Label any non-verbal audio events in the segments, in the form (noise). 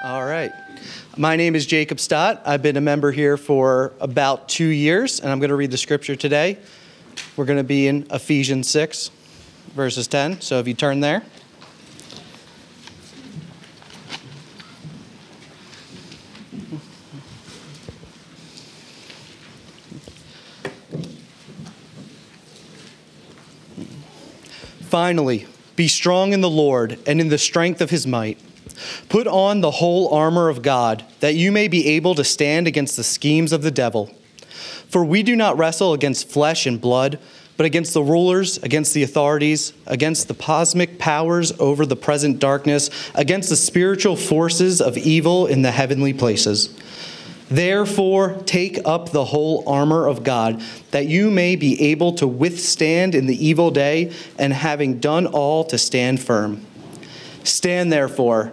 All right. My name is Jacob Stott. I've been a member here for about two years, and I'm going to read the scripture today. We're going to be in Ephesians 6, verses 10. So if you turn there. Finally, be strong in the Lord and in the strength of his might. Put on the whole armor of God, that you may be able to stand against the schemes of the devil. For we do not wrestle against flesh and blood, but against the rulers, against the authorities, against the cosmic powers over the present darkness, against the spiritual forces of evil in the heavenly places. Therefore, take up the whole armor of God, that you may be able to withstand in the evil day, and having done all, to stand firm. Stand therefore,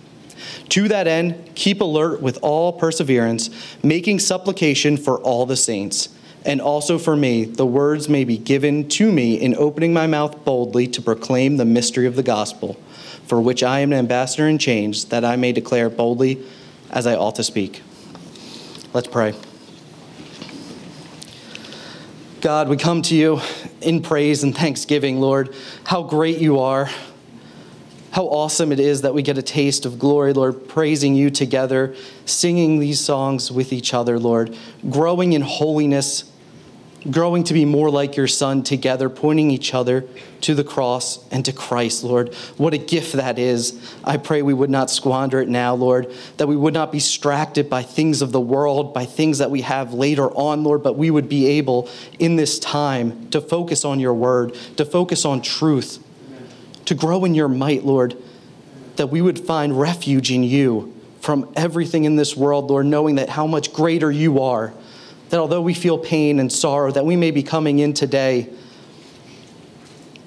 To that end, keep alert with all perseverance, making supplication for all the saints, and also for me, the words may be given to me in opening my mouth boldly to proclaim the mystery of the gospel, for which I am an ambassador in chains, that I may declare boldly as I ought to speak. Let's pray. God, we come to you in praise and thanksgiving, Lord. How great you are. How awesome it is that we get a taste of glory, Lord, praising you together, singing these songs with each other, Lord, growing in holiness growing to be more like your Son together, pointing each other to the cross and to Christ, Lord. What a gift that is. I pray we would not squander it now, Lord, that we would not be distracted by things of the world, by things that we have later on, Lord, but we would be able in this time to focus on your word, to focus on truth, to grow in your might, Lord, that we would find refuge in you from everything in this world, Lord, knowing that how much greater you are that although we feel pain and sorrow, that we may be coming in today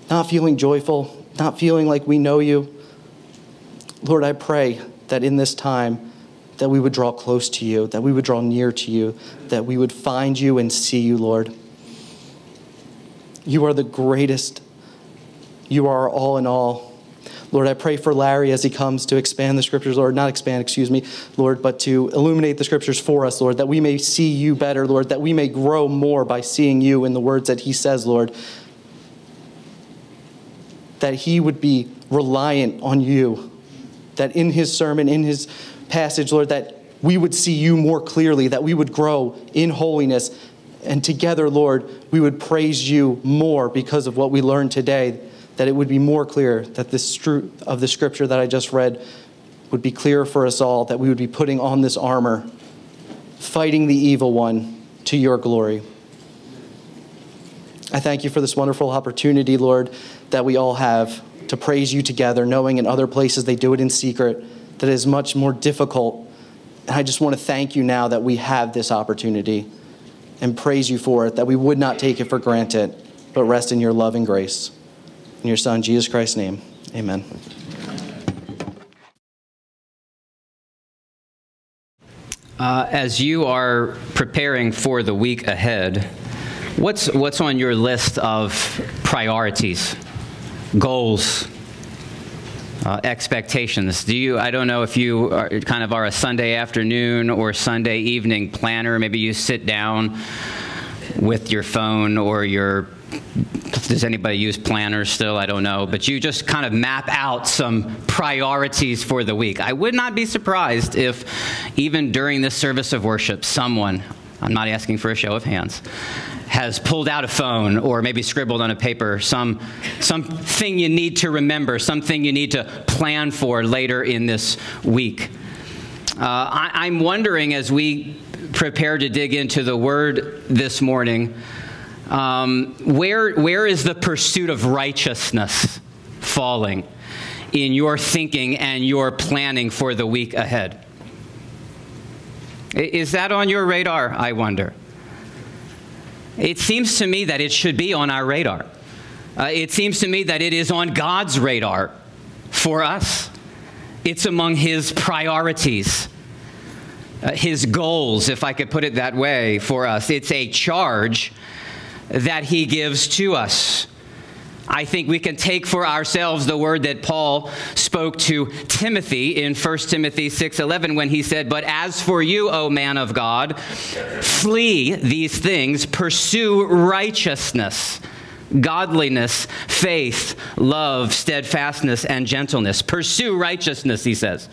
not feeling joyful, not feeling like we know you. Lord, I pray that in this time, that we would draw close to you, that we would draw near to you, that we would find you and see you, Lord. You are the greatest. You are all in all. Lord, I pray for Larry as he comes to expand the scriptures, Lord, not expand, excuse me, Lord, but to illuminate the scriptures for us, Lord, that we may see you better, Lord, that we may grow more by seeing you in the words that he says, Lord. That he would be reliant on you, that in his sermon, in his passage, Lord, that we would see you more clearly, that we would grow in holiness. And together, Lord, we would praise you more because of what we learned today that it would be more clear that this truth of the scripture that I just read would be clear for us all, that we would be putting on this armor, fighting the evil one to your glory. I thank you for this wonderful opportunity, Lord, that we all have to praise you together, knowing in other places they do it in secret, that it is much more difficult. And I just want to thank you now that we have this opportunity and praise you for it, that we would not take it for granted, but rest in your love and grace. In your Son, Jesus Christ's name, amen. Uh, as you are preparing for the week ahead, what's, what's on your list of priorities, goals, uh, expectations? Do you? I don't know if you are, kind of are a Sunday afternoon or Sunday evening planner. Maybe you sit down with your phone or your does anybody use planners still? I don't know. But you just kind of map out some priorities for the week. I would not be surprised if, even during this service of worship, someone, I'm not asking for a show of hands, has pulled out a phone or maybe scribbled on a paper some something you need to remember, something you need to plan for later in this week. Uh, I, I'm wondering as we prepare to dig into the Word this morning um, where, where is the pursuit of righteousness falling in your thinking and your planning for the week ahead? Is that on your radar, I wonder? It seems to me that it should be on our radar. Uh, it seems to me that it is on God's radar for us. It's among His priorities, uh, His goals, if I could put it that way, for us. It's a charge that He gives to us. I think we can take for ourselves the word that Paul spoke to Timothy in 1 Timothy 6:11 when he said, "But as for you, O man of God, flee these things, pursue righteousness, godliness, faith, love, steadfastness, and gentleness. Pursue righteousness," he says.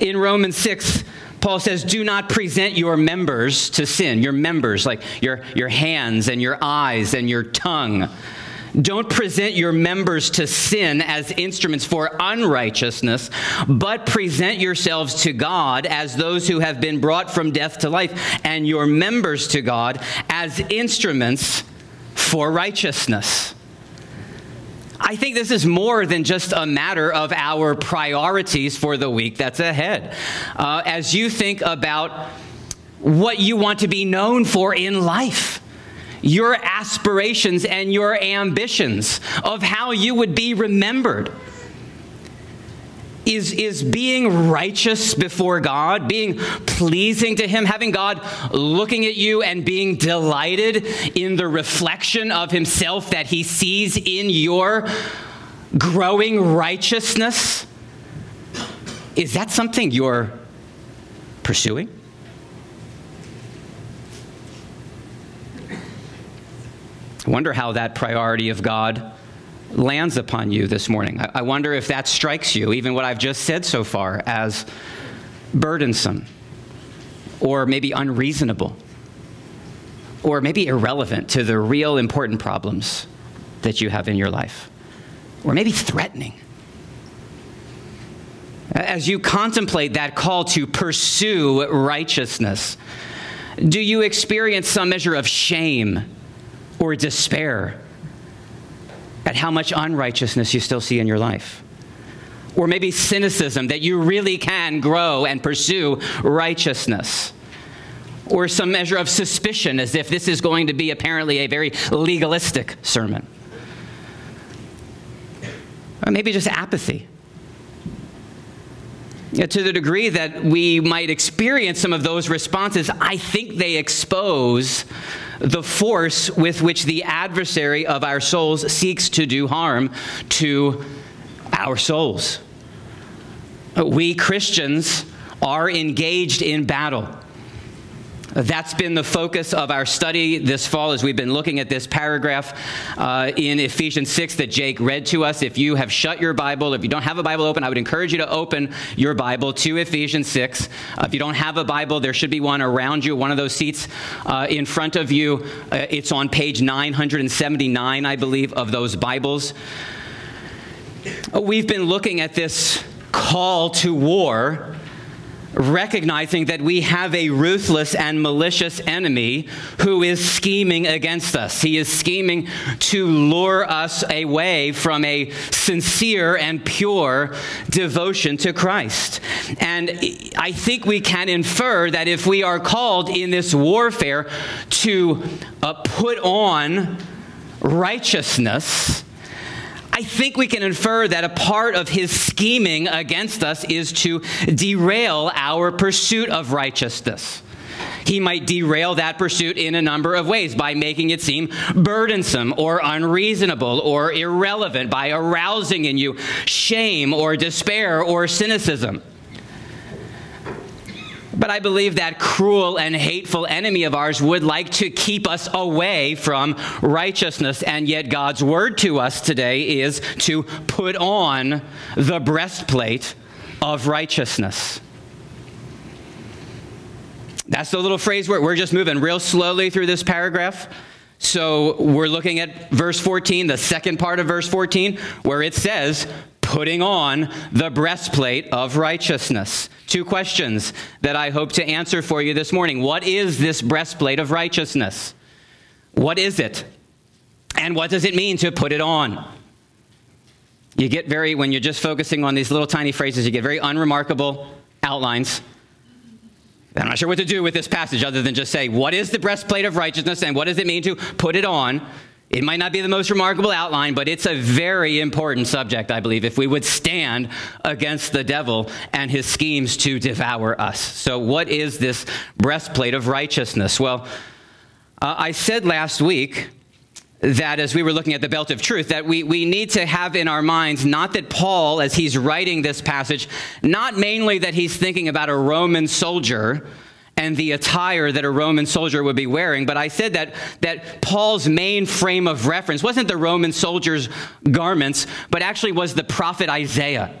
In Romans 6, Paul says, do not present your members to sin. Your members, like your, your hands and your eyes and your tongue don't present your members to sin as instruments for unrighteousness, but present yourselves to God as those who have been brought from death to life, and your members to God as instruments for righteousness. I think this is more than just a matter of our priorities for the week that's ahead. Uh, as you think about what you want to be known for in life, your aspirations and your ambitions of how you would be remembered. Is, is being righteous before God, being pleasing to Him, having God looking at you and being delighted in the reflection of Himself that He sees in your growing righteousness? Is that something you're pursuing? I wonder how that priority of God lands upon you this morning. I wonder if that strikes you, even what I've just said so far, as burdensome or maybe unreasonable or maybe irrelevant to the real important problems that you have in your life or maybe threatening. As you contemplate that call to pursue righteousness, do you experience some measure of shame? or despair at how much unrighteousness you still see in your life. Or maybe cynicism that you really can grow and pursue righteousness. Or some measure of suspicion as if this is going to be apparently a very legalistic sermon. Or maybe just apathy. Yeah, to the degree that we might experience some of those responses, I think they expose the force with which the adversary of our souls seeks to do harm to our souls. We Christians are engaged in battle. That's been the focus of our study this fall as we've been looking at this paragraph uh, in Ephesians 6 that Jake read to us. If you have shut your Bible, if you don't have a Bible open, I would encourage you to open your Bible to Ephesians 6. Uh, if you don't have a Bible, there should be one around you, one of those seats uh, in front of you. Uh, it's on page 979, I believe, of those Bibles. We've been looking at this call to war recognizing that we have a ruthless and malicious enemy who is scheming against us. He is scheming to lure us away from a sincere and pure devotion to Christ. And I think we can infer that if we are called in this warfare to uh, put on righteousness, I think we can infer that a part of his scheming against us is to derail our pursuit of righteousness. He might derail that pursuit in a number of ways by making it seem burdensome or unreasonable or irrelevant, by arousing in you shame or despair or cynicism. But I believe that cruel and hateful enemy of ours would like to keep us away from righteousness. And yet, God's word to us today is to put on the breastplate of righteousness. That's the little phrase where we're just moving real slowly through this paragraph. So we're looking at verse 14, the second part of verse 14, where it says, putting on the breastplate of righteousness. Two questions that I hope to answer for you this morning. What is this breastplate of righteousness? What is it? And what does it mean to put it on? You get very, when you're just focusing on these little tiny phrases, you get very unremarkable outlines. I'm not sure what to do with this passage other than just say, what is the breastplate of righteousness and what does it mean to put it on? It might not be the most remarkable outline, but it's a very important subject, I believe, if we would stand against the devil and his schemes to devour us. So, what is this breastplate of righteousness? Well, uh, I said last week that as we were looking at the belt of truth, that we, we need to have in our minds not that Paul, as he's writing this passage, not mainly that he's thinking about a Roman soldier and the attire that a Roman soldier would be wearing. But I said that, that Paul's main frame of reference wasn't the Roman soldier's garments, but actually was the prophet Isaiah.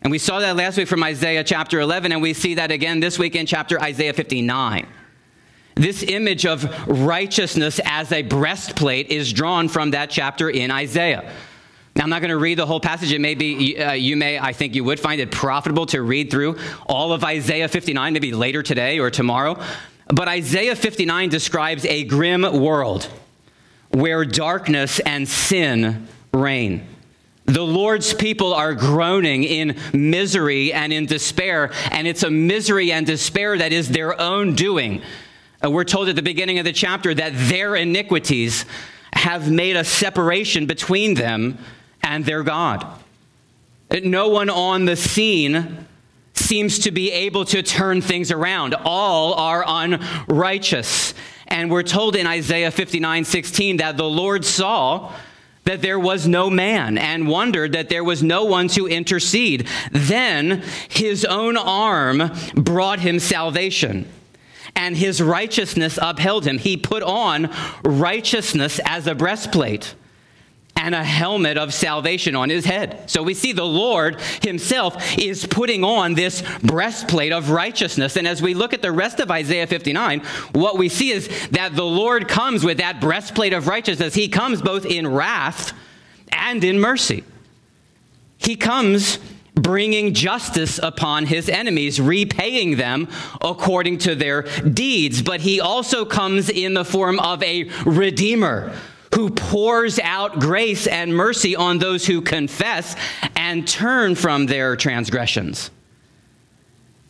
And we saw that last week from Isaiah chapter 11, and we see that again this week in chapter Isaiah 59. This image of righteousness as a breastplate is drawn from that chapter in Isaiah. Now, I'm not going to read the whole passage. It may be, uh, you may, I think you would find it profitable to read through all of Isaiah 59, maybe later today or tomorrow. But Isaiah 59 describes a grim world where darkness and sin reign. The Lord's people are groaning in misery and in despair, and it's a misery and despair that is their own doing. Uh, we're told at the beginning of the chapter that their iniquities have made a separation between them and their God. No one on the scene seems to be able to turn things around. All are unrighteous. And we're told in Isaiah 59 16 that the Lord saw that there was no man and wondered that there was no one to intercede. Then his own arm brought him salvation and his righteousness upheld him. He put on righteousness as a breastplate and a helmet of salvation on his head. So we see the Lord himself is putting on this breastplate of righteousness. And as we look at the rest of Isaiah 59, what we see is that the Lord comes with that breastplate of righteousness. He comes both in wrath and in mercy. He comes bringing justice upon his enemies, repaying them according to their deeds. But he also comes in the form of a redeemer who pours out grace and mercy on those who confess and turn from their transgressions.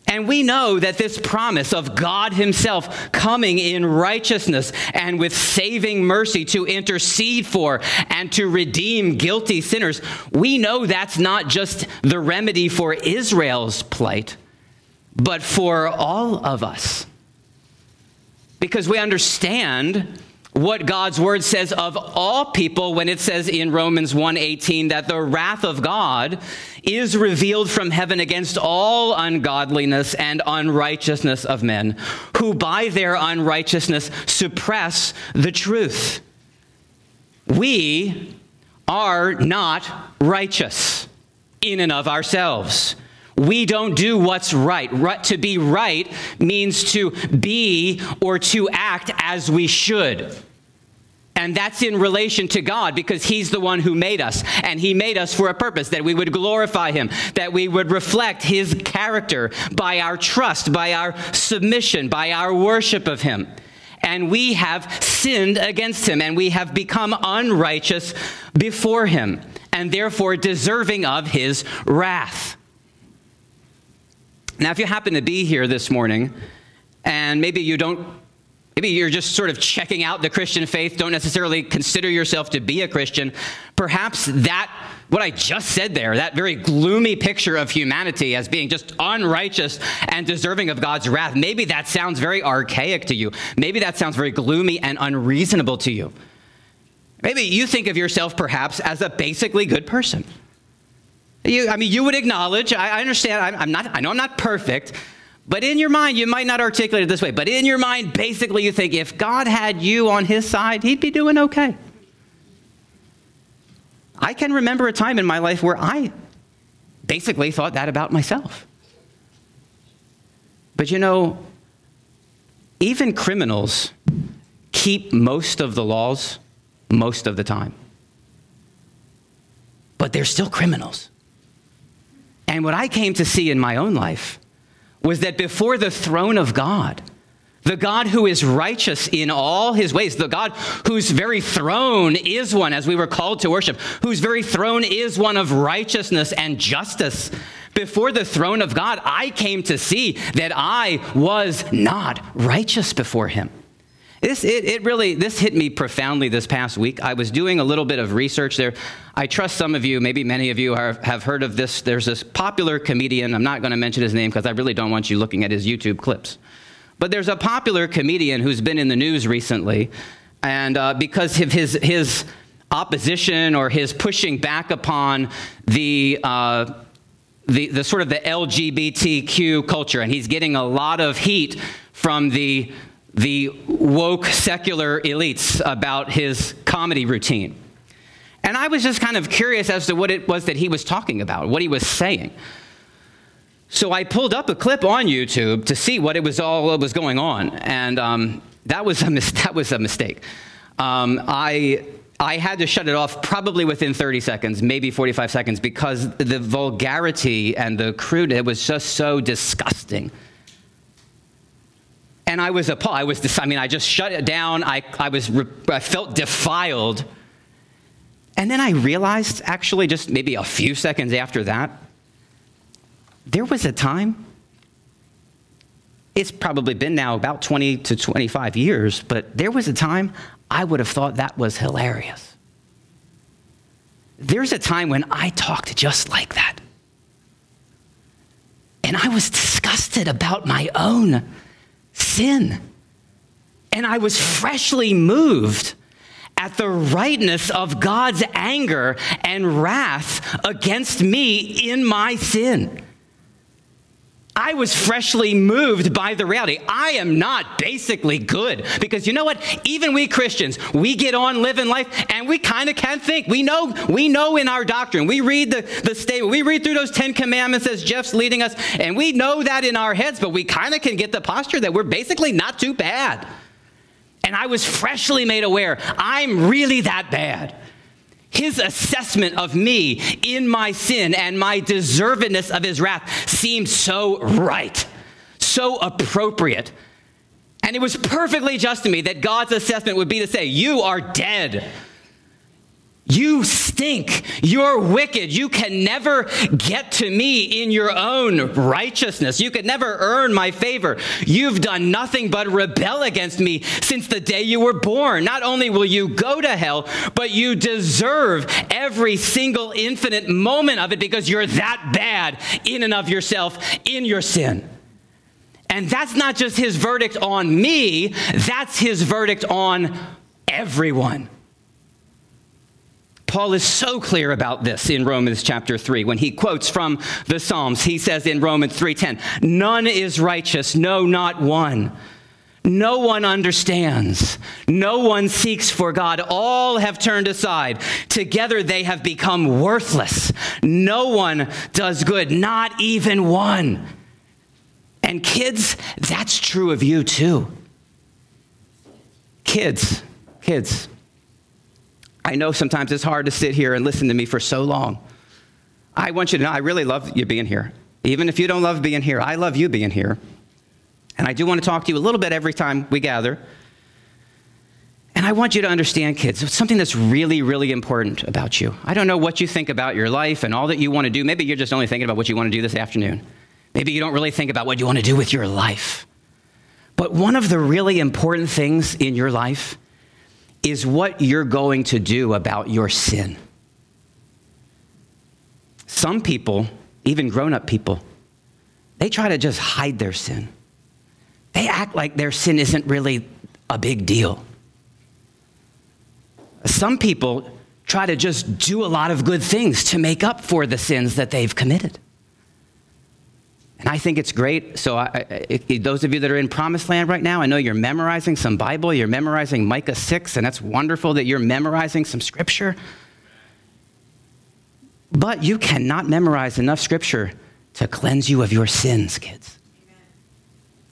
And we know that this promise of God Himself coming in righteousness and with saving mercy to intercede for and to redeem guilty sinners, we know that's not just the remedy for Israel's plight, but for all of us. Because we understand what God's word says of all people when it says in Romans 1:18 that the wrath of God is revealed from heaven against all ungodliness and unrighteousness of men who by their unrighteousness suppress the truth. We are not righteous in and of ourselves. We don't do what's right. right. To be right means to be or to act as we should. And that's in relation to God because He's the one who made us. And He made us for a purpose that we would glorify Him, that we would reflect His character by our trust, by our submission, by our worship of Him. And we have sinned against Him and we have become unrighteous before Him and therefore deserving of His wrath. Now, if you happen to be here this morning and maybe you don't Maybe you're just sort of checking out the Christian faith, don't necessarily consider yourself to be a Christian. Perhaps that, what I just said there, that very gloomy picture of humanity as being just unrighteous and deserving of God's wrath, maybe that sounds very archaic to you. Maybe that sounds very gloomy and unreasonable to you. Maybe you think of yourself perhaps as a basically good person. You, I mean, you would acknowledge, I, understand, I'm, I'm not, I know I'm not perfect, but in your mind, you might not articulate it this way, but in your mind, basically, you think if God had you on his side, he'd be doing okay. I can remember a time in my life where I basically thought that about myself. But you know, even criminals keep most of the laws most of the time. But they're still criminals. And what I came to see in my own life was that before the throne of God, the God who is righteous in all his ways, the God whose very throne is one, as we were called to worship, whose very throne is one of righteousness and justice, before the throne of God, I came to see that I was not righteous before him. This, it, it really, this hit me profoundly this past week. I was doing a little bit of research there. I trust some of you, maybe many of you are, have heard of this. There's this popular comedian. I'm not going to mention his name because I really don't want you looking at his YouTube clips. But there's a popular comedian who's been in the news recently, and uh, because of his, his opposition or his pushing back upon the, uh, the, the sort of the LGBTQ culture, and he's getting a lot of heat from the, the woke secular elites about his comedy routine. And I was just kind of curious as to what it was that he was talking about, what he was saying. So I pulled up a clip on YouTube to see what it was all what was going on, and um, that was a mis- (laughs) that was a mistake. Um, I I had to shut it off probably within 30 seconds, maybe 45 seconds, because the vulgarity and the crude, it was just so disgusting. And I was appalled. I was, I mean, I just shut it down. I, I was, I felt defiled. And then I realized, actually, just maybe a few seconds after that, there was a time, it's probably been now about 20 to 25 years, but there was a time I would have thought that was hilarious. There's a time when I talked just like that. And I was disgusted about my own sin. And I was freshly moved at the rightness of God's anger and wrath against me in my sin. I was freshly moved by the reality. I am not basically good because you know what? Even we Christians, we get on living life and we kind of can think. We know, we know in our doctrine. We read the, the statement. We read through those 10 commandments as Jeff's leading us, and we know that in our heads, but we kind of can get the posture that we're basically not too bad. And I was freshly made aware I'm really that bad his assessment of me in my sin and my deservedness of his wrath seemed so right, so appropriate. And it was perfectly just to me that God's assessment would be to say, You are dead. You stink. You're wicked. You can never get to me in your own righteousness. You could never earn my favor. You've done nothing but rebel against me since the day you were born. Not only will you go to hell, but you deserve every single infinite moment of it because you're that bad in and of yourself in your sin. And that's not just his verdict on me, that's his verdict on everyone. Paul is so clear about this in Romans chapter 3 when he quotes from the Psalms. He says in Romans 3:10, "None is righteous, no not one." No one understands. No one seeks for God. All have turned aside. Together they have become worthless. No one does good, not even one. And kids, that's true of you too. Kids, kids, I know sometimes it's hard to sit here and listen to me for so long. I want you to know I really love you being here. Even if you don't love being here, I love you being here. And I do want to talk to you a little bit every time we gather. And I want you to understand, kids, something that's really, really important about you. I don't know what you think about your life and all that you want to do. Maybe you're just only thinking about what you want to do this afternoon. Maybe you don't really think about what you want to do with your life. But one of the really important things in your life is what you're going to do about your sin. Some people, even grown up people, they try to just hide their sin. They act like their sin isn't really a big deal. Some people try to just do a lot of good things to make up for the sins that they've committed. And I think it's great. So, I, those of you that are in Promised Land right now, I know you're memorizing some Bible. You're memorizing Micah 6, and that's wonderful that you're memorizing some scripture. But you cannot memorize enough scripture to cleanse you of your sins, kids.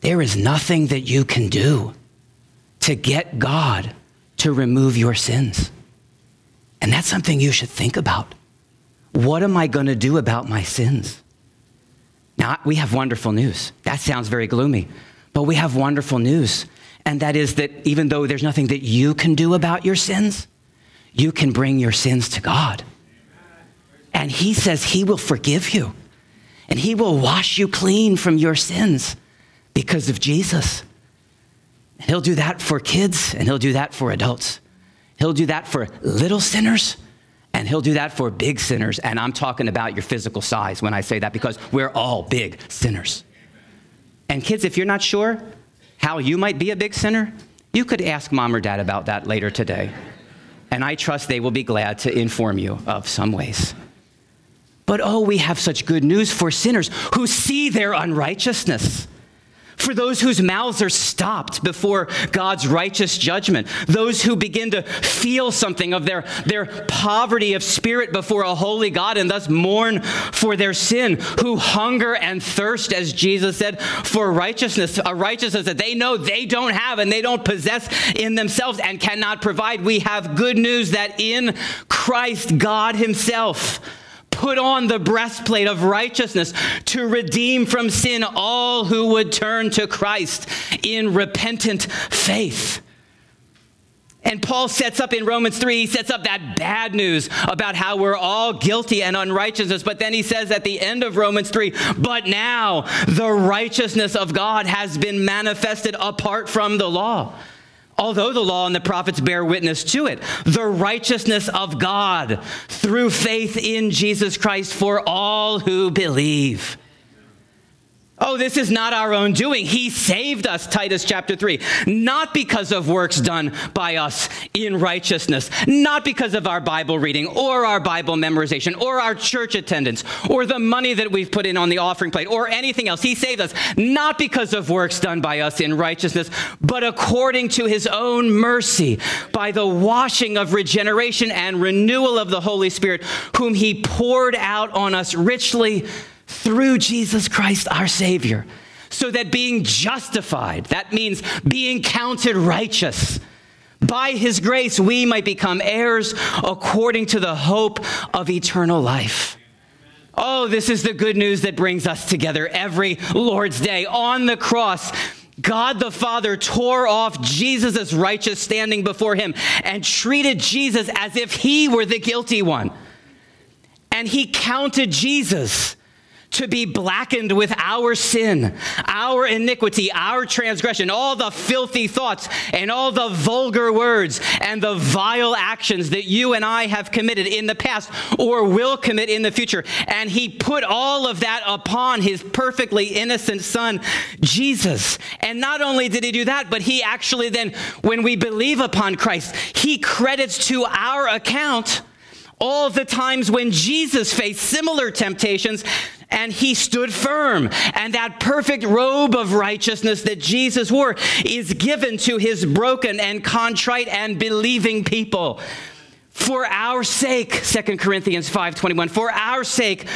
There is nothing that you can do to get God to remove your sins. And that's something you should think about. What am I going to do about my sins? Now, we have wonderful news. That sounds very gloomy, but we have wonderful news. And that is that even though there's nothing that you can do about your sins, you can bring your sins to God. And He says He will forgive you. and he will wash you clean from your sins because of Jesus. He'll do that for kids and he'll do that for adults. He'll do that for little sinners and he'll do that for big sinners. And I'm talking about your physical size when I say that because we're all big sinners. And kids, if you're not sure how you might be a big sinner, you could ask mom or dad about that later today. And I trust they will be glad to inform you of some ways. But oh, we have such good news for sinners who see their unrighteousness for those whose mouths are stopped before God's righteous judgment, those who begin to feel something of their, their poverty of spirit before a holy God and thus mourn for their sin, who hunger and thirst, as Jesus said, for righteousness, a righteousness that they know they don't have and they don't possess in themselves and cannot provide. We have good news that in Christ, God Himself, put on the breastplate of righteousness to redeem from sin all who would turn to Christ in repentant faith. And Paul sets up in Romans 3, he sets up that bad news about how we're all guilty and unrighteousness. But then he says at the end of Romans 3, but now the righteousness of God has been manifested apart from the law although the law and the prophets bear witness to it, the righteousness of God through faith in Jesus Christ for all who believe. Oh, this is not our own doing. He saved us, Titus chapter 3, not because of works done by us in righteousness, not because of our Bible reading or our Bible memorization or our church attendance or the money that we've put in on the offering plate or anything else. He saved us not because of works done by us in righteousness, but according to his own mercy by the washing of regeneration and renewal of the Holy Spirit, whom he poured out on us richly through Jesus Christ our Savior. So that being justified, that means being counted righteous. By his grace, we might become heirs according to the hope of eternal life. Oh, this is the good news that brings us together every Lord's Day. On the cross, God the Father tore off Jesus' righteous standing before him and treated Jesus as if he were the guilty one. And he counted Jesus to be blackened with our sin, our iniquity, our transgression, all the filthy thoughts and all the vulgar words and the vile actions that you and I have committed in the past or will commit in the future. And he put all of that upon his perfectly innocent son, Jesus. And not only did he do that, but he actually then, when we believe upon Christ, he credits to our account all the times when Jesus faced similar temptations and he stood firm. And that perfect robe of righteousness that Jesus wore is given to his broken and contrite and believing people. For our sake, 2 Corinthians 5:21, for our sake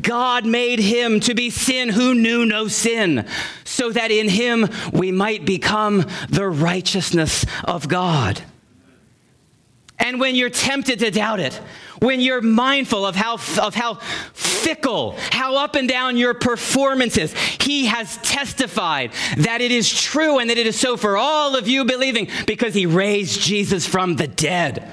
God made him to be sin who knew no sin, so that in him we might become the righteousness of God. And when you're tempted to doubt it, when you're mindful of how, of how fickle, how up and down your performance is, he has testified that it is true and that it is so for all of you believing because he raised Jesus from the dead.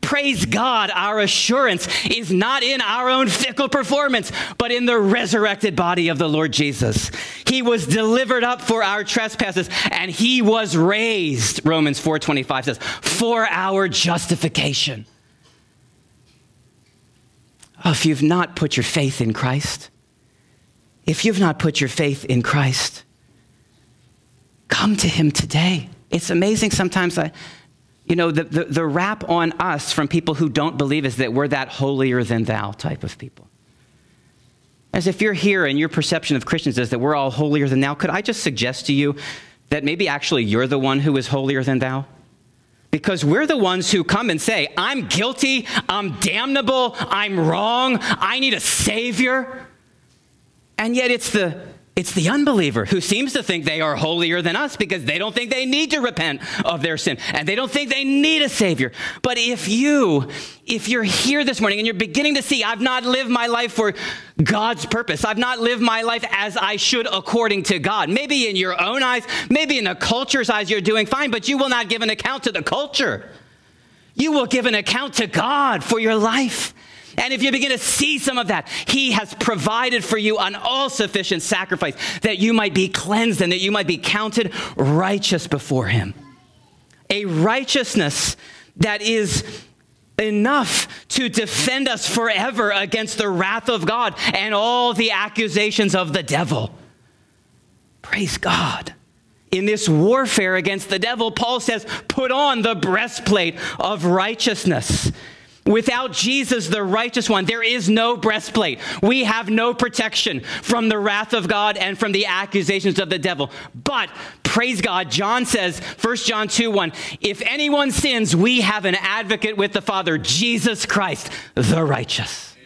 Praise God, our assurance is not in our own fickle performance, but in the resurrected body of the Lord Jesus. He was delivered up for our trespasses and he was raised, Romans 4:25 says, for our justification. Oh, if you've not put your faith in Christ, if you've not put your faith in Christ, come to him today. It's amazing sometimes I, you know, the, the, the rap on us from people who don't believe is that we're that holier than thou type of people. As if you're here and your perception of Christians is that we're all holier than thou, could I just suggest to you that maybe actually you're the one who is holier than thou? Because we're the ones who come and say, I'm guilty, I'm damnable, I'm wrong, I need a savior. And yet it's the it's the unbeliever who seems to think they are holier than us because they don't think they need to repent of their sin and they don't think they need a savior. But if you, if you're here this morning and you're beginning to see, I've not lived my life for God's purpose. I've not lived my life as I should according to God. Maybe in your own eyes, maybe in the culture's eyes, you're doing fine, but you will not give an account to the culture. You will give an account to God for your life. And if you begin to see some of that, He has provided for you an all sufficient sacrifice that you might be cleansed and that you might be counted righteous before Him. A righteousness that is enough to defend us forever against the wrath of God and all the accusations of the devil. Praise God. In this warfare against the devil, Paul says, put on the breastplate of righteousness. Without Jesus, the righteous one, there is no breastplate. We have no protection from the wrath of God and from the accusations of the devil. But praise God, John says, 1 John 2 1, if anyone sins, we have an advocate with the Father, Jesus Christ, the righteous.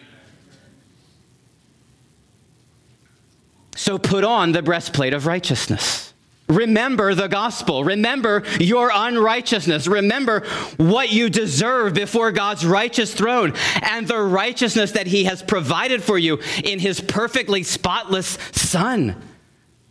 So put on the breastplate of righteousness. Remember the gospel. Remember your unrighteousness. Remember what you deserve before God's righteous throne and the righteousness that He has provided for you in His perfectly spotless Son.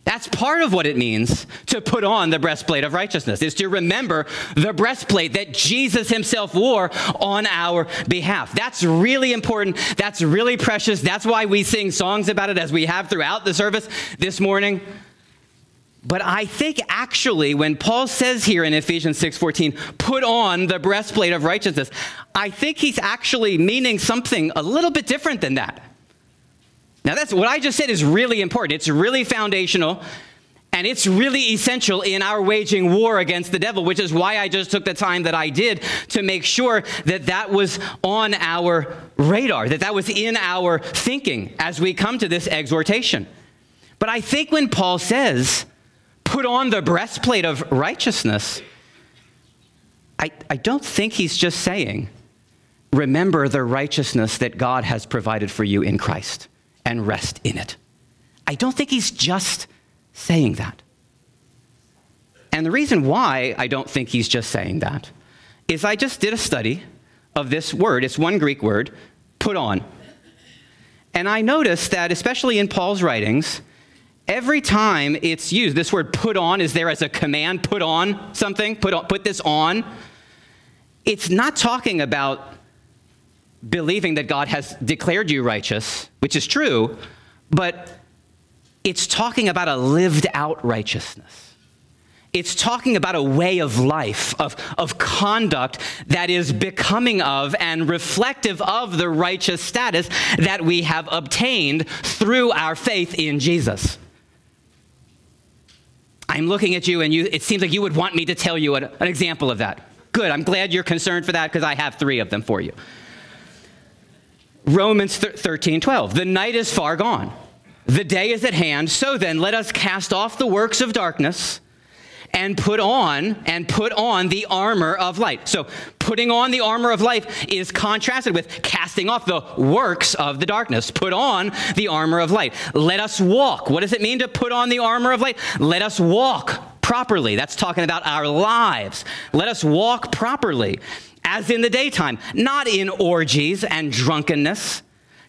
That's part of what it means to put on the breastplate of righteousness, is to remember the breastplate that Jesus himself wore on our behalf. That's really important. That's really precious. That's why we sing songs about it as we have throughout the service this morning. But I think actually when Paul says here in Ephesians 6:14, put on the breastplate of righteousness, I think he's actually meaning something a little bit different than that. Now that's what I just said is really important. It's really foundational and it's really essential in our waging war against the devil, which is why I just took the time that I did to make sure that that was on our radar, that that was in our thinking as we come to this exhortation. But I think when Paul says, put on the breastplate of righteousness, I, I don't think he's just saying, remember the righteousness that God has provided for you in Christ and rest in it. I don't think he's just saying that. And the reason why I don't think he's just saying that is I just did a study of this word. It's one Greek word, put on. And I noticed that, especially in Paul's writings, every time it's used, this word put on is there as a command, put on something, put, on, put this on. It's not talking about believing that God has declared you righteous, which is true, but it's talking about a lived out righteousness. It's talking about a way of life, of, of conduct that is becoming of and reflective of the righteous status that we have obtained through our faith in Jesus. I'm looking at you, and you, it seems like you would want me to tell you an, an example of that. Good, I'm glad you're concerned for that because I have three of them for you. Romans 13, 12. The night is far gone. The day is at hand. So then, let us cast off the works of darkness and put on and put on the armor of light. So putting on the armor of life is contrasted with casting off the works of the darkness. Put on the armor of light. Let us walk. What does it mean to put on the armor of light? Let us walk properly. That's talking about our lives. Let us walk properly as in the daytime, not in orgies and drunkenness,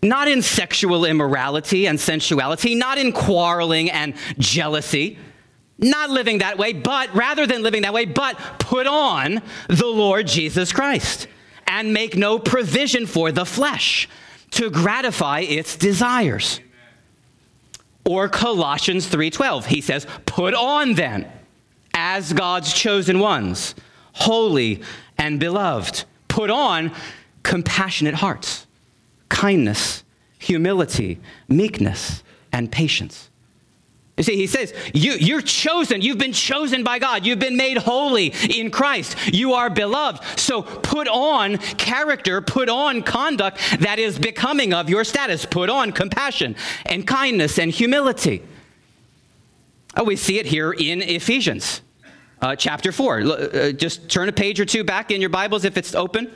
not in sexual immorality and sensuality, not in quarreling and jealousy, not living that way, but rather than living that way, but put on the Lord Jesus Christ and make no provision for the flesh to gratify its desires. Or Colossians 3:12, he says, "Put on then as God's chosen ones, holy and beloved. Put on compassionate hearts, kindness, humility, meekness, and patience. You see, he says, you, You're chosen. You've been chosen by God. You've been made holy in Christ. You are beloved. So put on character, put on conduct that is becoming of your status. Put on compassion and kindness and humility. Oh, we see it here in Ephesians uh, chapter 4. Uh, just turn a page or two back in your Bibles if it's open.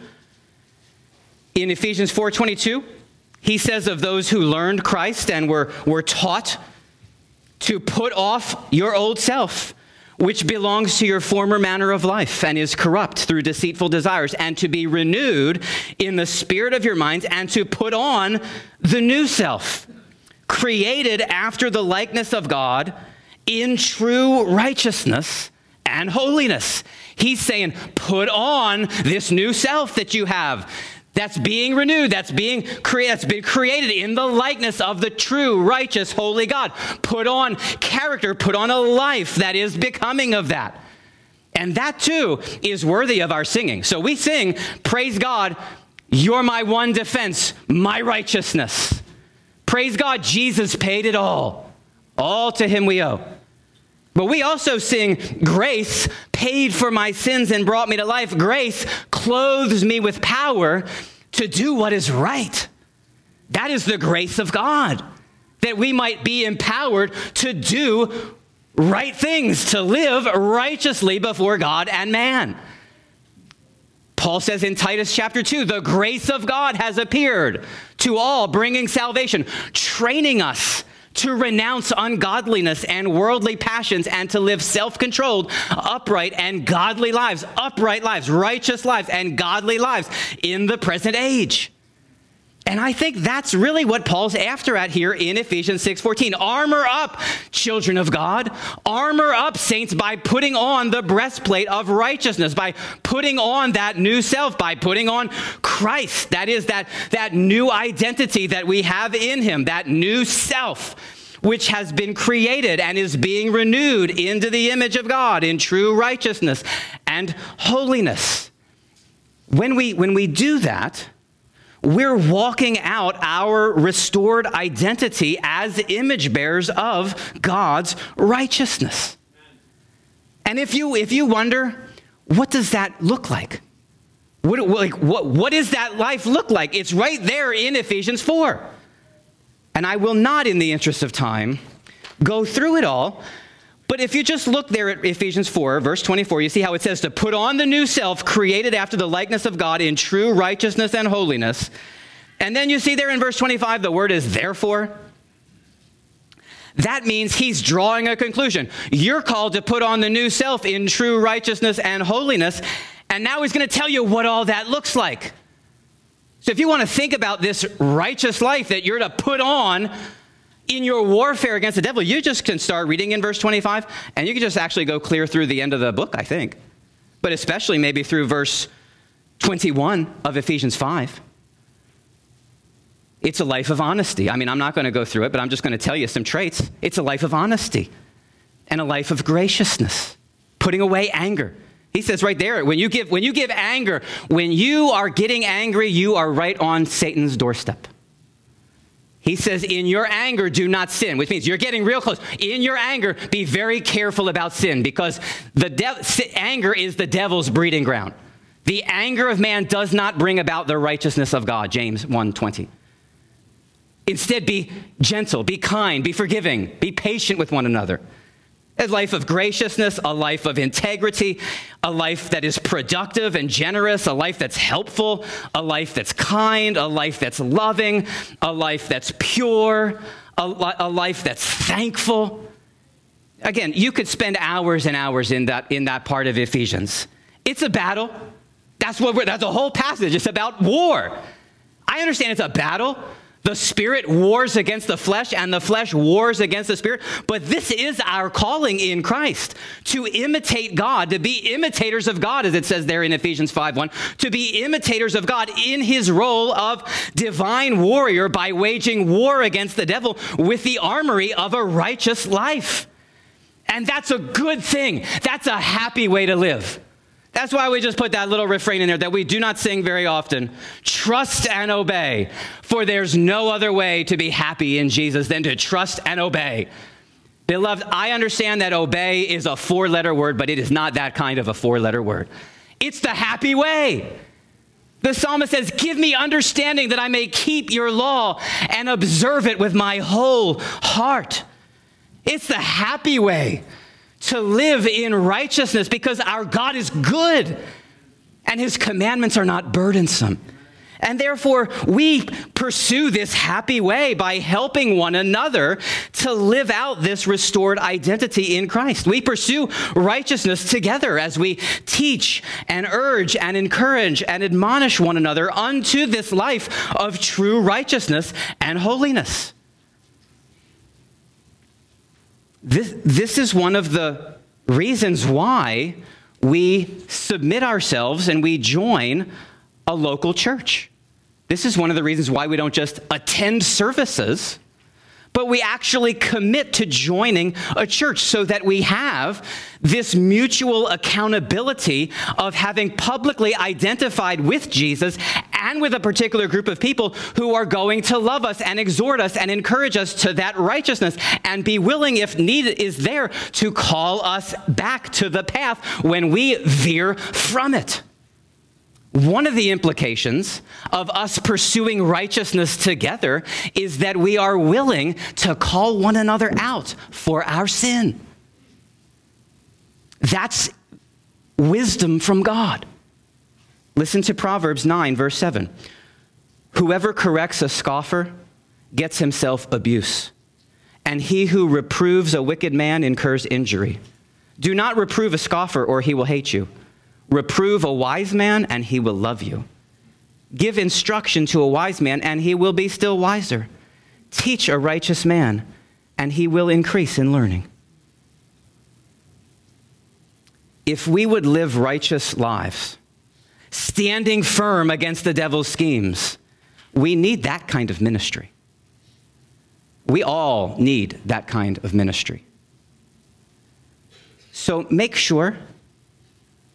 In Ephesians 4:22, he says of those who learned Christ and were, were taught to put off your old self, which belongs to your former manner of life and is corrupt through deceitful desires, and to be renewed in the spirit of your minds, and to put on the new self, created after the likeness of God in true righteousness and holiness. He's saying, put on this new self that you have. That's being renewed, that's being created, that's been created in the likeness of the true, righteous, holy God. Put on character, put on a life that is becoming of that. And that too is worthy of our singing. So we sing, Praise God, you're my one defense, my righteousness. Praise God, Jesus paid it all. All to him we owe. But we also sing, Grace paid for my sins and brought me to life. Grace clothes me with power to do what is right. That is the grace of God, that we might be empowered to do right things, to live righteously before God and man. Paul says in Titus chapter 2 the grace of God has appeared to all, bringing salvation, training us to renounce ungodliness and worldly passions and to live self controlled, upright, and godly lives, upright lives, righteous lives, and godly lives in the present age. And I think that's really what Paul's after at here in Ephesians 6:14. Armor up, children of God. Armor up, saints, by putting on the breastplate of righteousness, by putting on that new self, by putting on Christ. That is that, that new identity that we have in him, that new self which has been created and is being renewed into the image of God in true righteousness and holiness. When we, when we do that, we're walking out our restored identity as image bearers of God's righteousness. And if you, if you wonder, what does that look like? What, like, what, what does that life look like? It's right there in Ephesians 4. And I will not, in the interest of time, go through it all. But if you just look there at Ephesians 4, verse 24, you see how it says to put on the new self created after the likeness of God in true righteousness and holiness. And then you see there in verse 25, the word is therefore. That means he's drawing a conclusion. You're called to put on the new self in true righteousness and holiness. And now he's going to tell you what all that looks like. So if you want to think about this righteous life that you're to put on in your warfare against the devil, you just can start reading in verse 25, and you can just actually go clear through the end of the book, I think. But especially maybe through verse 21 of Ephesians 5. It's a life of honesty. I mean, I'm not going to go through it, but I'm just going to tell you some traits. It's a life of honesty and a life of graciousness, putting away anger. He says right there, when you give, when you give anger, when you are getting angry, you are right on Satan's doorstep. He says, in your anger, do not sin, which means you're getting real close. In your anger, be very careful about sin because the de- anger is the devil's breeding ground. The anger of man does not bring about the righteousness of God, James 1:20. Instead, be gentle, be kind, be forgiving, be patient with one another. A life of graciousness, a life of integrity, a life that is productive and generous, a life that's helpful, a life that's kind, a life that's loving, a life that's pure, a, li- a life that's thankful. Again, you could spend hours and hours in that, in that part of Ephesians. It's a battle. That's what that's a whole passage. It's about war. I understand it's a battle. The spirit wars against the flesh, and the flesh wars against the spirit. But this is our calling in Christ to imitate God, to be imitators of God, as it says there in Ephesians 5 1, to be imitators of God in his role of divine warrior by waging war against the devil with the armory of a righteous life. And that's a good thing. That's a happy way to live. That's why we just put that little refrain in there that we do not sing very often. Trust and obey, for there's no other way to be happy in Jesus than to trust and obey. Beloved, I understand that obey is a four letter word, but it is not that kind of a four letter word. It's the happy way. The psalmist says, Give me understanding that I may keep your law and observe it with my whole heart. It's the happy way to live in righteousness because our God is good and his commandments are not burdensome. And therefore, we pursue this happy way by helping one another to live out this restored identity in Christ. We pursue righteousness together as we teach and urge and encourage and admonish one another unto this life of true righteousness and holiness. This, this is one of the reasons why we submit ourselves and we join a local church. This is one of the reasons why we don't just attend services, but we actually commit to joining a church so that we have this mutual accountability of having publicly identified with Jesus and with a particular group of people who are going to love us and exhort us and encourage us to that righteousness and be willing, if need is there, to call us back to the path when we veer from it. One of the implications of us pursuing righteousness together is that we are willing to call one another out for our sin. That's wisdom from God. Listen to Proverbs 9, verse 7. Whoever corrects a scoffer gets himself abuse, and he who reproves a wicked man incurs injury. Do not reprove a scoffer, or he will hate you. Reprove a wise man, and he will love you. Give instruction to a wise man, and he will be still wiser. Teach a righteous man, and he will increase in learning. If we would live righteous lives, standing firm against the devil's schemes, we need that kind of ministry. We all need that kind of ministry. So make sure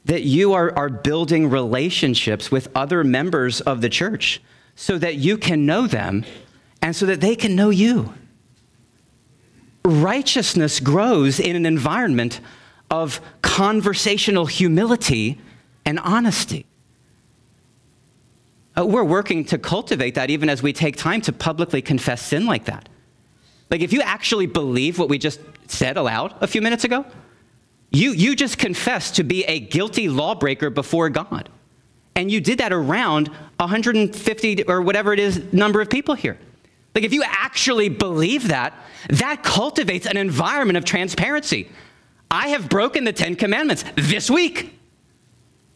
that you are, are building relationships with other members of the church so that you can know them and so that they can know you. Righteousness grows in an environment of conversational humility and honesty. Uh, we're working to cultivate that even as we take time to publicly confess sin like that. Like, if you actually believe what we just said aloud a few minutes ago, you, you just confessed to be a guilty lawbreaker before God. And you did that around 150 or whatever it is number of people here. Like, if you actually believe that, that cultivates an environment of transparency. I have broken the Ten Commandments this week.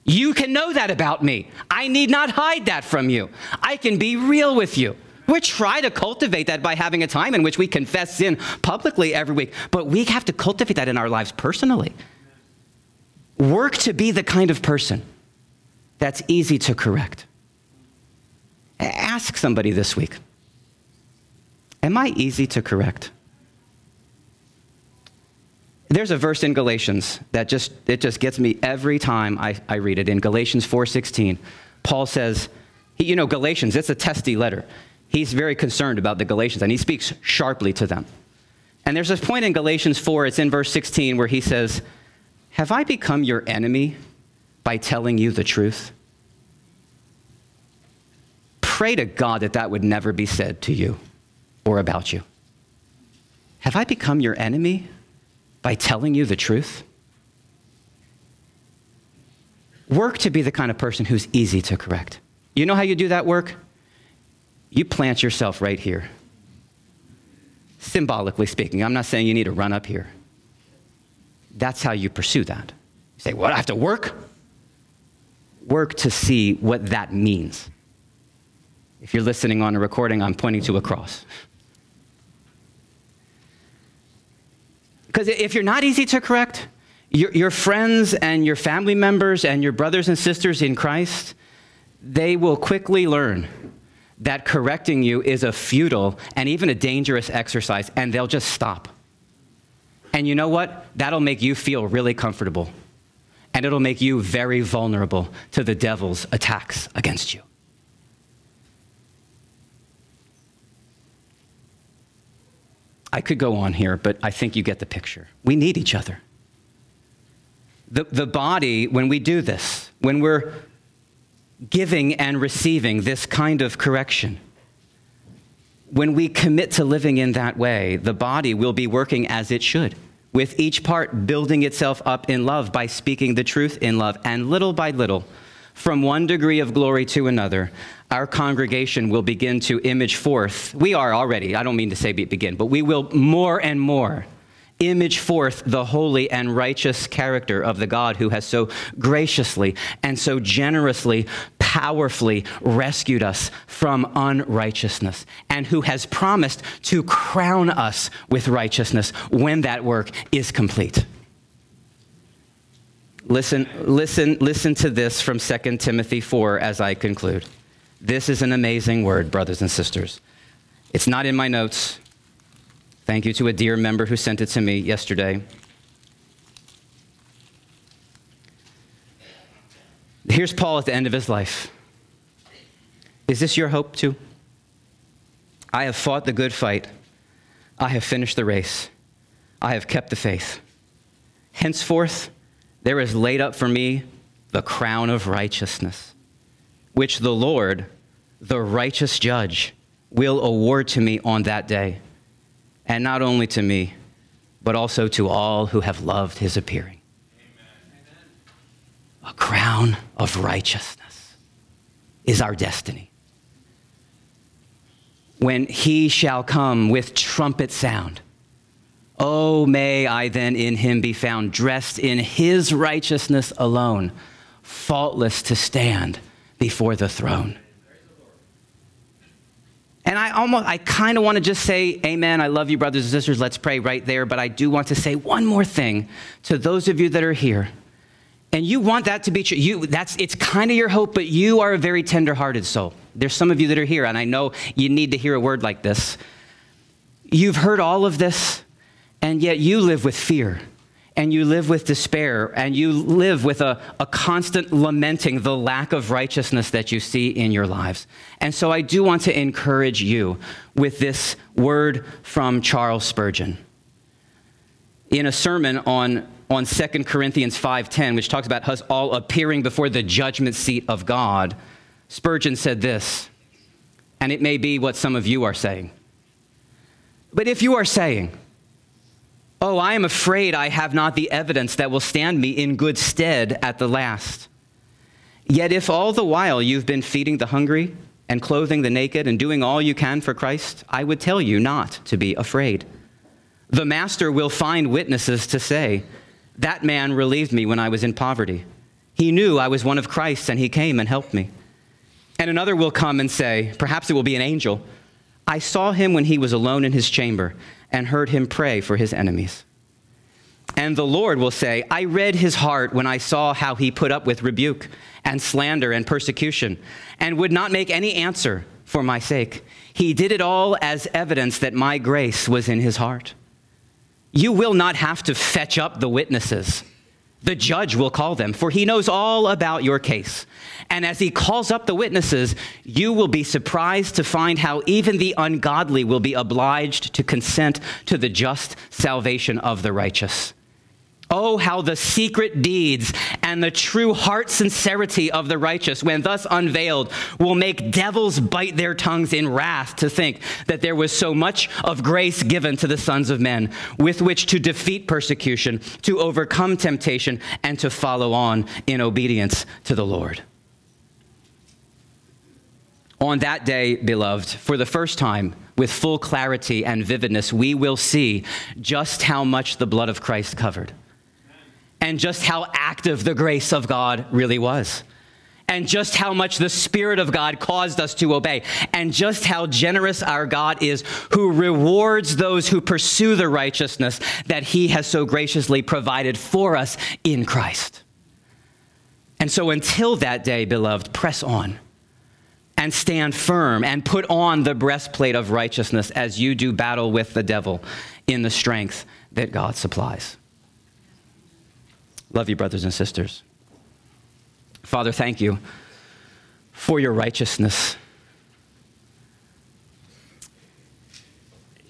You can know that about me. I need not hide that from you. I can be real with you. We try to cultivate that by having a time in which we confess sin publicly every week, but we have to cultivate that in our lives personally. Work to be the kind of person that's easy to correct. Ask somebody this week Am I easy to correct? There's a verse in Galatians that just it just gets me every time I, I read it. In Galatians 4:16, Paul says, you know, Galatians, it's a testy letter. He's very concerned about the Galatians, and he speaks sharply to them. And there's this point in Galatians 4, it's in verse 16, where he says, Have I become your enemy by telling you the truth? Pray to God that that would never be said to you or about you. Have I become your enemy by telling you the truth? Work to be the kind of person who's easy to correct. You know how you do that work? You plant yourself right here. Symbolically speaking, I'm not saying you need to run up here. That's how you pursue that. You say, What, I have to work? Work to see what that means. If you're listening on a recording, I'm pointing to a cross. Because if you're not easy to correct, your, your friends and your family members and your brothers and sisters in Christ, they will quickly learn that correcting you is a futile and even a dangerous exercise, and they'll just stop. And you know what? That'll make you feel really comfortable. And it'll make you very vulnerable to the devil's attacks against you. I could go on here, but I think you get the picture. We need each other. The, the body, when we do this, when we're giving and receiving this kind of correction, when we commit to living in that way, the body will be working as it should, with each part building itself up in love by speaking the truth in love. And little by little, from one degree of glory to another, our congregation will begin to image forth. We are already, I don't mean to say begin, but we will more and more image forth the holy and righteous character of the God who has so graciously and so generously, powerfully rescued us from unrighteousness and who has promised to crown us with righteousness when that work is complete. Listen, listen, listen to this from 2 Timothy 4 as I conclude. This is an amazing word, brothers and sisters. It's not in my notes. Thank you to a dear member who sent it to me yesterday. Here's Paul at the end of his life. Is this your hope too? I have fought the good fight. I have finished the race. I have kept the faith. Henceforth, there is laid up for me the crown of righteousness, which the Lord, the righteous judge, will award to me on that day. And not only to me, but also to all who have loved his appearing. Amen. A crown of righteousness is our destiny. When he shall come with trumpet sound, Oh, may I then in him be found dressed in his righteousness alone, faultless to stand before the throne. And I almost, I kind of want to just say, Amen. I love you, brothers and sisters. Let's pray right there. But I do want to say one more thing to those of you that are here. And you want that to be true. You, that's, it's kind of your hope, but you are a very tender-hearted soul. There's some of you that are here, and I know you need to hear a word like this. You've heard all of this and yet you live with fear and you live with despair and you live with a, a constant lamenting the lack of righteousness that you see in your lives. And so I do want to encourage you with this word from Charles Spurgeon. In a sermon on, on 2 Corinthians 5.10, which talks about us all appearing before the judgment seat of God, Spurgeon said this, and it may be what some of you are saying. But if you are saying, Oh, I am afraid I have not the evidence that will stand me in good stead at the last. Yet, if all the while you've been feeding the hungry and clothing the naked and doing all you can for Christ, I would tell you not to be afraid. The Master will find witnesses to say, That man relieved me when I was in poverty. He knew I was one of Christ's and he came and helped me. And another will come and say, Perhaps it will be an angel. I saw him when he was alone in his chamber and heard him pray for his enemies. And the Lord will say, I read his heart when I saw how he put up with rebuke and slander and persecution, and would not make any answer for my sake. He did it all as evidence that my grace was in his heart. You will not have to fetch up the witnesses. The judge will call them, for he knows all about your case. And as he calls up the witnesses, you will be surprised to find how even the ungodly will be obliged to consent to the just salvation of the righteous. Oh, how the secret deeds and the true heart sincerity of the righteous, when thus unveiled, will make devils bite their tongues in wrath to think that there was so much of grace given to the sons of men with which to defeat persecution, to overcome temptation, and to follow on in obedience to the Lord. On that day, beloved, for the first time, with full clarity and vividness, we will see just how much the blood of Christ covered and just how active the grace of God really was. And just how much the Spirit of God caused us to obey, and just how generous our God is, who rewards those who pursue the righteousness that He has so graciously provided for us in Christ. And so, until that day, beloved, press on and stand firm and put on the breastplate of righteousness as you do battle with the devil in the strength that God supplies. Love you, brothers and sisters. Father, thank you for your righteousness.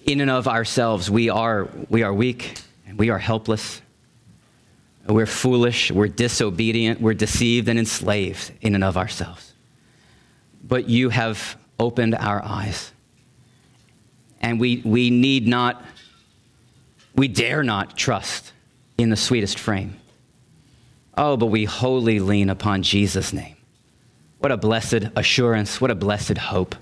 In and of ourselves, we are, we are weak and we are helpless. We're foolish, we're disobedient, we're deceived and enslaved in and of ourselves. But you have opened our eyes. And we, we need not, we dare not trust in the sweetest frame. Oh, but we wholly lean upon Jesus' name. What a blessed assurance, what a blessed hope.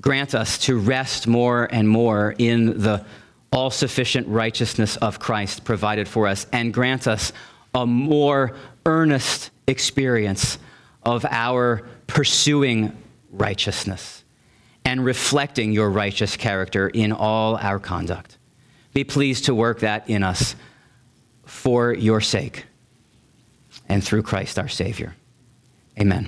Grant us to rest more and more in the all sufficient righteousness of Christ provided for us, and grant us a more earnest experience of our pursuing righteousness and reflecting your righteous character in all our conduct. Be pleased to work that in us for your sake and through Christ our Savior. Amen.